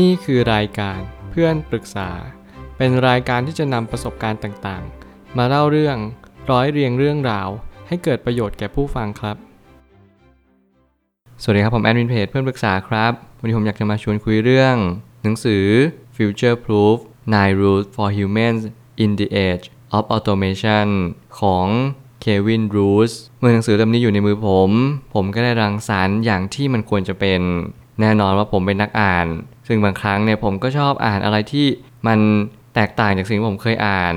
นี่คือรายการเพื่อนปรึกษา เป็นรายการที่จะนำประสบการณ์ต่างๆ มาเล่าเรื่องร้อยเรียงเรื่องราว ให้เกิดประโยชน์แก่ผู้ฟังครับ สวัสดีครับ ผมแอดมินเพจเพื่อนปรึกษาครับ วันนี้ผมอยากจะมาชวนคุยเรื่อง หนังสือ Future Proof Nine Rules for Humans in the Age of Automation ของเควินรูสเมื่อหนังสือเล่มนี้อยู่ในมือผม ผมก็ได้รังสรรค์อย่างที่มันควรจะเป็น แน่นอนว่าผมเป็นนักอ่าน ซึ่งบางครั้งเนี่ยผมก็ชอบอ่านอะไรที่มันแตกต่างจากสิ่งที่ผมเคยอ่าน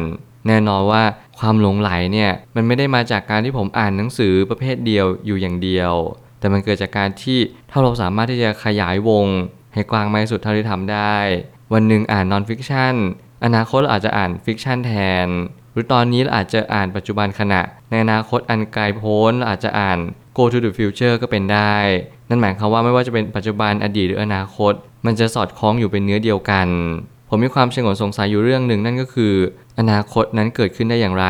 แน่นอนว่าความหลงไหลเนี่ยมันไม่ได้มาจากการที่ผมอ่านหนังสือประเภทเดียวอยู่อย่างเดียว แต่มันเกิดจากการที่ถ้าเราสามารถที่จะขยายวง ให้กว้างมากที่สุดเท่าที่ทำได้ วันหนึ่งอ่าน non-fiction อนาคตเราอาจจะอ่าน fiction แทน หรือตอนนี้เราอาจจะอ่านปัจจุบันขณะ ในอนาคตอันไกลโพ้นเราอาจจะอ่าน go to the future ก็เป็นได้ นั่นหมายความว่าไม่ว่าจะเป็นปัจจุบันอดีตหรืออนาคต มันจะสอดคล้องอยู่เป็นเนื้อเดียวกัน ผมมีความเฉงนสงสัยอยู่เรื่องหนึ่งนั่นก็คือ อนาคตนั้นเกิดขึ้นได้อย่างไร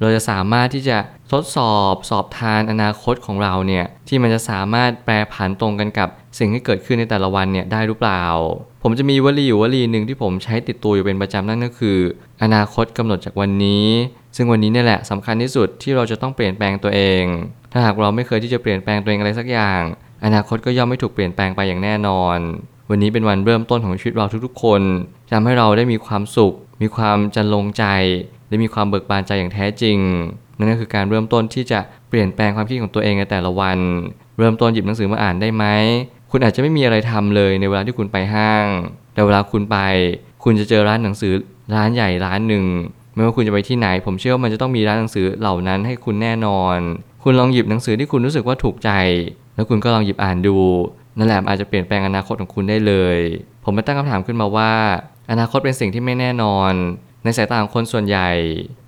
เราจะสามารถที่จะทดสอบสอบทานอนาคตของเราเนี่ยที่มันจะสามารถแปรผันตรงกันกับสิ่งที่เกิดขึ้นในแต่ละวันเนี่ยได้หรือเปล่า ผมจะมีวลีอยู่วลีหนึ่งที่ผมใช้ติดตัวอยู่เป็นประจำนั่นก็คือ อนาคตกำหนดจากวันนี้ ซึ่งวันนี้เนี่ยแหละสำคัญที่สุดที่เราจะต้องเปลี่ยนแปลงตัวเอง ถ้าหากเราไม่เคยที่จะเปลี่ยนแปลงตัวเองอะไรสักอย่าง อนาคตก็ย่อมไม่ถูกเปลี่ยนแปลงไปอย่างแน่นอน วันนี้เป็นวันเริ่มต้นของชีวิตเราทุกๆ คนทำให้เราได้มีความสุข มีความจันลงใจและมีความเบิกบานใจอย่างแท้จริง นั่นก็คือการเริ่มต้นที่จะเปลี่ยนแปลงความคิดของตัวเองในแต่ละวัน เริ่มต้นหยิบหนังสือมาอ่านได้ไหม คุณอาจจะไม่มีอะไรทำเลยในเวลาที่คุณไปห้าง แต่เวลาคุณไป คุณจะเจอร้านหนังสือร้านใหญ่ร้านหนึ่ง ไม่ว่าคุณจะไปที่ไหน ผมเชื่อว่ามันจะต้องมีร้านหนังสือเหล่านั้นให้คุณแน่นอน คุณลองหยิบหนังสือที่คุณรู้สึกว่าถูกใจ แล้วคุณก็ลองหยิบอ่านดู นั่นแหละอาจจะเปลี่ยนแปลงอนาคตของคุณได้เลย ผมมาตั้งคำถามขึ้นมาว่า อนาคตเป็นสิ่งที่ไม่แน่นอน ในสายตาของคนส่วนใหญ่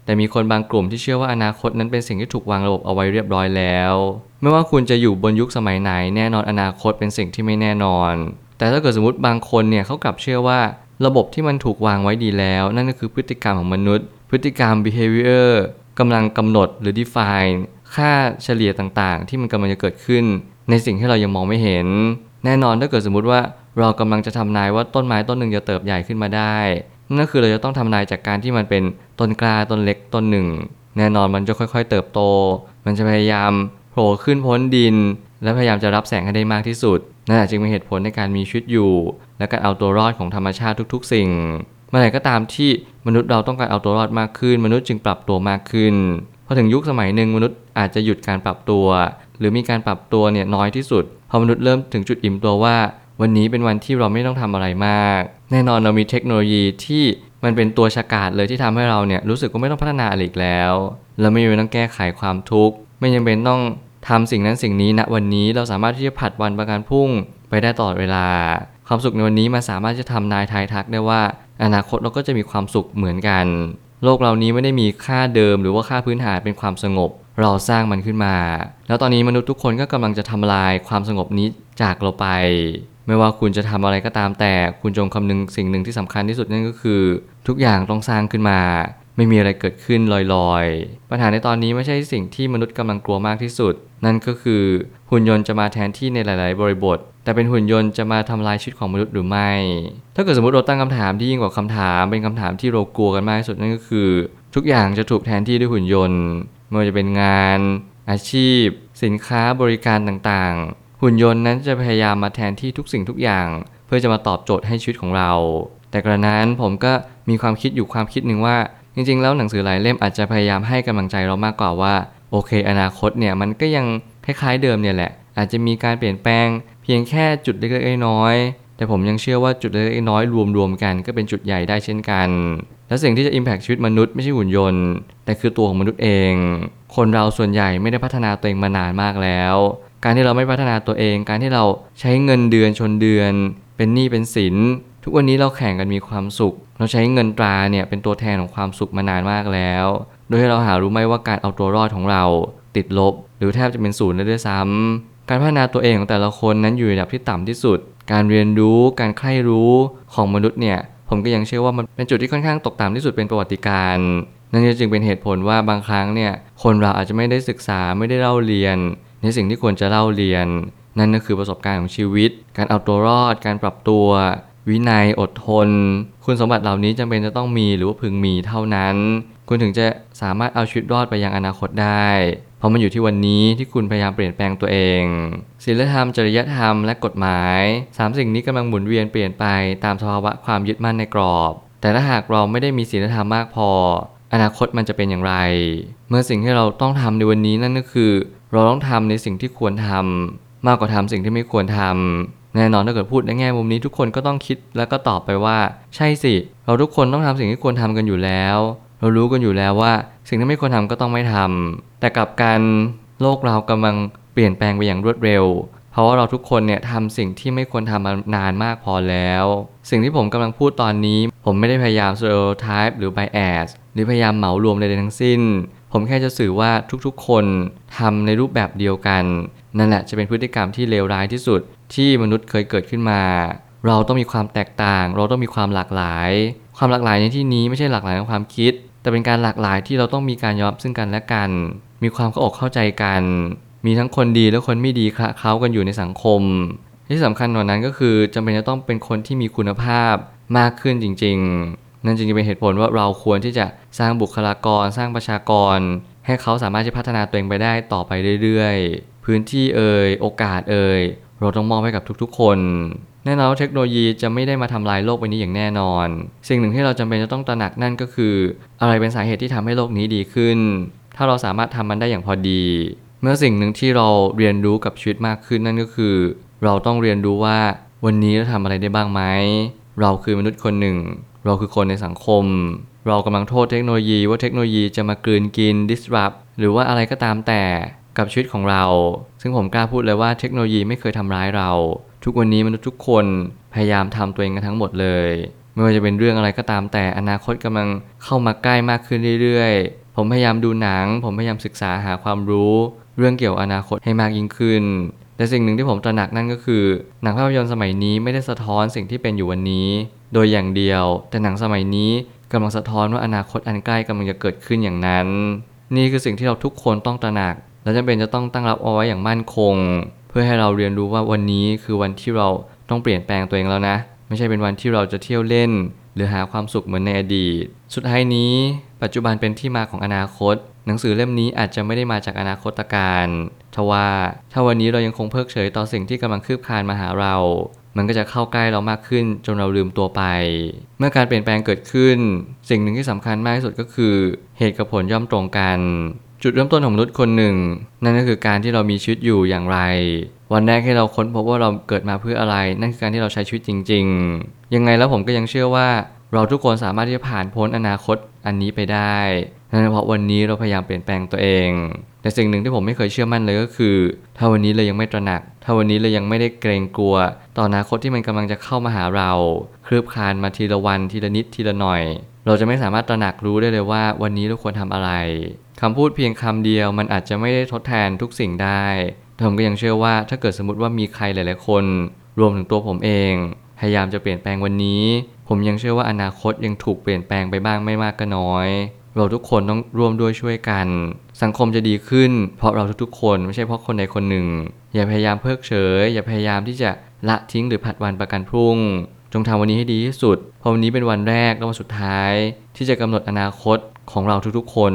แต่มีคนบางกลุ่มที่เชื่อว่าอนาคตนั้นเป็นสิ่งที่ถูกวางระบบเอาไว้เรียบร้อยแล้ว ไม่ว่าคุณจะอยู่บนยุคสมัยไหนแน่นอนอนาคตเป็นสิ่งที่ไม่แน่นอน แต่ถ้าเกิดสมมติบางคนเนี่ยเขากลับเชื่อว่าระบบที่มันถูกวางไว้ดีแล้ว นั่นก็คือพฤติกรรมของมนุษย์ พฤติกรรม behavior กำลังกำหนดหรือ define ค่าเฉลี่ยต่างๆ ที่มันกำลังจะเกิดขึ้น ในสิ่งที่เรายังมองไม่เห็น แน่นอนถ้าเกิดสมมุติว่าเรากำลังจะทำนายว่าต้นไม้ต้นหนึ่งจะเติบใหญ่ขึ้นมาได้นั่นก็คือเราจะต้องทำนายจากการที่มันเป็นต้นกล้าต้นเล็กต้นหนึ่ง แน่นอนมันจะค่อยๆ เติบโต มันจะพยายามโผล่ขึ้นพ้นดิน และพยายามจะรับแสงให้ได้มากที่สุดนั่นจึงเป็นเหตุผลในการมีชีวิตอยู่ และการเอาตัวรอดของธรรมชาติทุก ๆ สิ่งเมื่อไหร่ก็ตามที่มนุษย์เราต้องการเอาตัวรอดมากขึ้น มนุษย์จึงปรับตัวมากขึ้น พอถึงยุคสมัยหนึ่งมนุษย์อาจจะหยุดการปรับตัว หรือมีการปรับตัวเนี่ยน้อยที่สุดพอมนุษย์เริ่มถึงจุดอิ่มตัวว่า วันนี้เป็นวันที่เราไม่ต้องทำอะไรมาก แน่นอนเรามีเทคโนโลยีที่มันเป็นตัวฉกาจเลยที่ทำให้เราเนี่ยรู้สึกว่าไม่ต้องพัฒนาอะไรอีกแล้ว เราไม่จำเป็นต้องแก้ไขความทุกข์ ไม่จำเป็นต้องทำสิ่งนั้นสิ่งนี้ณวันนี้เราสามารถที่จะผัดวันประกันพรุ่งไปได้ตลอดเวลา ความสุขในวันนี้มันสามารถจะทำนายทายทักได้ว่า อนาคตเราก็จะมีความสุขเหมือนกัน โลกเรานี้ไม่ได้มีค่าเดิม หรือว่าค่าพื้นฐานเป็นความสงบ เราสร้างมันขึ้นมา แล้วตอนนี้มนุษย์ทุกคนก็กำลังจะทำลายความสงบนี้จากเราไป ไม่ว่าคุณจะทำอะไรก็ตามแต่คุณจงคำนึงสิ่งหนึ่งที่สำคัญที่สุดนั่นก็คือ ทุกอย่างต้องสร้างขึ้นมาไม่มีอะไรเกิดขึ้นลอยๆ ปัญหาในตอนนี้ไม่ใช่สิ่งที่มนุษย์กำลังกลัวมากที่สุด นั่นก็คือหุ่นยนต์จะมาแทนที่ในหลาย ๆ บริบท แต่เป็นหุ่นยนต์จะมาทำลายชีวิตของมนุษย์หรือไม่ ถ้าเกิดสมมติเราตั้งคำถามที่ยิ่งกว่าคำถาม เป็นคำถามที่เรากลัวกันมากที่สุดนั่นก็คือ ทุกอย่างจะถูกแทนที่ด้วยหุ่นยนต์ไม่ว่าจะเป็นงาน อาชีพ สินค้าบริการต่างๆ หุ่นยนต์นั้นจะพยายามมาแทนที่ทุกสิ่งทุกอย่าง เพื่อจะมาตอบโจทย์ให้ชีวิตของเรา แต่กระนั้นผมก็มีความคิดอยู่ความคิดหนึ่งว่า จริงๆ แล้วหนังสือหลายเล่มอาจจะพยายามให้กำลังใจเรามากกว่าว่าโอเค อนาคตเนี่ยมันก็ยังคล้ายๆเดิมเนี่ยแหละอาจจะมีการเปลี่ยนแปลง เพียงแค่จุดเล็กๆน้อยๆแต่ผมยังเชื่อว่าจุดเล็กๆน้อยๆรวมๆกันก็เป็นจุดใหญ่ได้เช่นกัน และสิ่งที่จะ impact ชีวิตมนุษย์ไม่ใช่หุ่นยนต์ แต่คือตัวของมนุษย์เอง คนเราส่วนใหญ่ไม่ได้พัฒนาตัวเองมานานมากแล้ว การที่เราไม่พัฒนาตัวเอง การที่เราใช้เงินเดือนชนเดือน เป็นหนี้เป็นสินทุกวันนี้เราแข่งกันมีความสุข เราใช้เงินตราเนี่ยเป็นตัวแทนของความสุขมานานมากแล้ว โดยที่เราหารู้ไหมว่าการเอาตัวรอดของเราติดลบ หรือแทบจะเป็นศูนย์เลยด้วยซ้ำ การพัฒนาตัวเองของแต่ละคนนั้นอยู่ในระดับที่ต่ำที่สุด การเรียนรู้ การใคร่รู้ของมนุษย์เนี่ยผมก็ยังเชื่อว่ามันเป็นจุดที่ค่อนข้างตกต่ำที่สุดเป็นประวัติการณ์นั่นจึงเป็นเหตุผลว่าบางครั้งเนี่ยคนเราอาจจะไม่ได้ศึกษาไม่ได้เล่าเรียน ในสิ่งที่ควรจะเล่าเรียน นั่นก็คือประสบการณ์ของชีวิต การเอาตัวรอด การปรับตัว วินัยอดทน คุณสมบัติเหล่านี้จำเป็นจะต้องมีหรือว่าพึงมีเท่านั้น คุณถึงจะสามารถเอาชีวิตรอดไปยังอนาคตได้ ราะมันอยู่ที่วันนี้ที่คุณพยายามเปลี่ยนแปลงตัวเองศีลธรรม จริยธรรมและกฎหมายสามสิ่งนี้กำลังหมุนเวียนเปลี่ยนไปตามสภาวะความยึดมั่นในกรอบ แต่ถ้าหากเราไม่ได้มีศีลธรรมมากพอ อนาคตมันจะเป็นอย่างไร เมื่อสิ่งที่เราต้องทำในวันนี้นั่นก็คือ เราต้องทำในสิ่งที่ควรทำมากกว่าทำสิ่งที่ไม่ควรทำแน่นอนถ้าเกิดพูดในแง่มุมนี้ทุกคนก็ต้องคิดแล้วก็ตอบไปว่า ใช่สิ เราทุกคนต้องทำสิ่งที่ควรทำกันอยู่แล้ว เรารู้กันอยู่แล้วว่า สิ่งที่ไม่ควรทำก็ต้องไม่ทำแต่กับกันโลกเรากำลังเปลี่ยนแปลงไปอย่างรวดเร็ว เพราะว่าเราทุกคนเนี่ยทำสิ่งที่ไม่ควรทำมานานมากพอแล้ว สิ่งที่ผมกำลังพูดตอนนี้ ผมไม่ได้พยายาม stereotype หรือ bias หรือพยายามเหมารวมใดๆทั้งสิ้น ผมแค่จะสื่อว่าทุกๆ คนทำในรูปแบบเดียวกัน นั่นแหละจะเป็นพฤติกรรมที่เลวร้ายที่สุดที่มนุษย์เคยเกิดขึ้นมา เราต้องมีความแตกต่าง เราต้องมีความหลากหลาย ความหลากหลายในที่นี้ไม่ใช่หลากหลายในความคิด แต่เป็นการหลากหลายที่เราต้องมีการยอมซึ่งกันและกัน มีความเข้าอกเข้าใจกัน มีทั้งคนดีและคนไม่ดีคละเคล้ากันอยู่ในสังคม ที่สำคัญกว่านั้นก็คือจำเป็นจะต้องเป็นคนที่มีคุณภาพมากขึ้นจริง ๆ นั่นจึงจะเป็นเหตุผลว่าเราควรที่จะสร้างบุคลากรสร้างประชากร ให้เขาสามารถจะพัฒนาตัวเองไปได้ต่อไปเรื่อยๆ พื้นที่เอ่ยโอกาสเอ่ยเราต้องมอบให้กับทุกๆ คน แน่นอนว่าเทคโนโลยีจะไม่ได้มาทำลายโลกใบนี้อย่างแน่นอน สิ่งหนึ่งที่เราจำเป็นจะต้องตระหนักนั่นก็คือ อะไรเป็นสาเหตุที่ทำให้โลกนี้ดีขึ้น ถ้าเราสามารถทำมันได้อย่างพอดี เมื่อสิ่งหนึ่งที่เราเรียนรู้กับชีวิตมากขึ้นนั่นก็คือ เราต้องเรียนรู้ว่าวันนี้เราทำอะไรได้บ้างไหมเราคือมนุษย์คนหนึ่ง เราคือคนในสังคม เรากำลังโทษเทคโนโลยีว่าเทคโนโลยีจะมากลืนกิน disrupt หรือว่าอะไรก็ตามแต่กับชีวิตของเรา ซึ่งผมกล้าพูดเลยว่าเทคโนโลยีไม่เคยทำร้ายเรา ทุกวันนี้มนุษย์ทุกคนพยายามทำตัวเองกันทั้งหมดเลย ไม่ว่าจะเป็นเรื่องอะไรก็ตามแต่อนาคตกำลังเข้ามาใกล้มากขึ้นเรื่อยๆ ผมพยายามดูหนัง ผมพยายามศึกษาหาความรู้ เรื่องเกี่ยวอนาคตให้มากยิ่งขึ้นแต่สิ่งหนึ่งที่ผมตระหนักนั่นก็คือ หนังภาพยนตร์สมัยนี้ไม่ได้สะท้อนสิ่งที่เป็นอยู่วันนี้ โดยอย่างเดียว แต่หนังสมัยนี้กำลังสะท้อนว่าอนาคตอันใกล้กำลังจะเกิดขึ้นอย่างนั้น นี่คือสิ่งที่เราทุกคนต้องตระหนัก และจำเป็นจะต้องตั้งรับเอาไว้อย่างมั่นคง พื่อให้เราเรียนรู้ว่าวันนี้คือวันที่เราต้องเปลี่ยนแปลงตัวเองแล้วนะ ไม่ใช่เป็นวันที่เราจะเที่ยวเล่น หรือหาความสุขเหมือนในอดีต สุดท้ายนี้ ปัจจุบันเป็นที่มาของอนาคต หนังสือเล่มนี้อาจจะไม่ได้มาจากอนาคตการทว่าถ้าวันนี้เรายังคงเพิกเฉยต่อสิ่งที่กำลังคืบคลานมาหาเรา มันก็จะเข้าใกล้เรามากขึ้นจนเราลืมตัวไป เมื่อการเปลี่ยนแปลงเกิดขึ้น สิ่งหนึ่งที่สำคัญมากที่สุดก็คือ เหตุกับผลย่อมตรงกัน จุดเริ่มต้นของมนุษย์คนหนึ่ง นั่นก็คือการที่เรามีชีวิตอยู่อย่างไร วันแรกที่เราค้นพบว่าเราเกิดมาเพื่ออะไร นั่นคือการที่เราใช้ชีวิตจริง ๆ ยังไงแล้วผมก็ยังเชื่อว่า เราทุกคนสามารถที่จะผ่านพ้นอนาคตอันนี้ไปได้นั่นเพราะวันนี้เราพยายามเปลี่ยนแปลงตัวเอง แต่สิ่งหนึ่งที่ผมไม่เคยเชื่อมั่นเลยก็คือ ถ้าวันนี้เรายังไม่ตระหนัก ถ้าวันนี้เรายังไม่ได้เกรงกลัว ต่ออนาคตที่มันกำลังจะเข้ามาหาเราคลืบคลานมาทีละวันทีละนิดทีละหน่อย เราจะไม่สามารถตระหนักรู้ได้เลยว่า วันนี้เราควรทำอะไร คำพูดเพียงคำเดียวมันอาจจะไม่ได้ทดแทนทุกสิ่งได้แต่ผมก็ยังเชื่อว่าถ้าเกิดสมมติว่ามีใครหลาย ๆ คน รวมถึงตัวผมเอง พยายามจะเปลี่ยนแปลงวันนี้ ผมยังเชื่อว่าอนาคตยังถูกเปลี่ยนแปลงไปบ้างไม่มากก็น้อย เราทุกคนต้องร่วมด้วยช่วยกัน สังคมจะดีขึ้น เพราะเราทุกๆ คนไม่ใช่เพราะคนใดคนหนึ่ง อย่าพยายามเพิกเฉย อย่าพยายามที่จะละทิ้งหรือผัดวันประกันพรุ่ง จงทำวันนี้ให้ดีที่สุดเพราะวันนี้เป็นวันแรกและวันสุดท้าย ที่จะกำหนดอนาคตของเราทุกๆ คน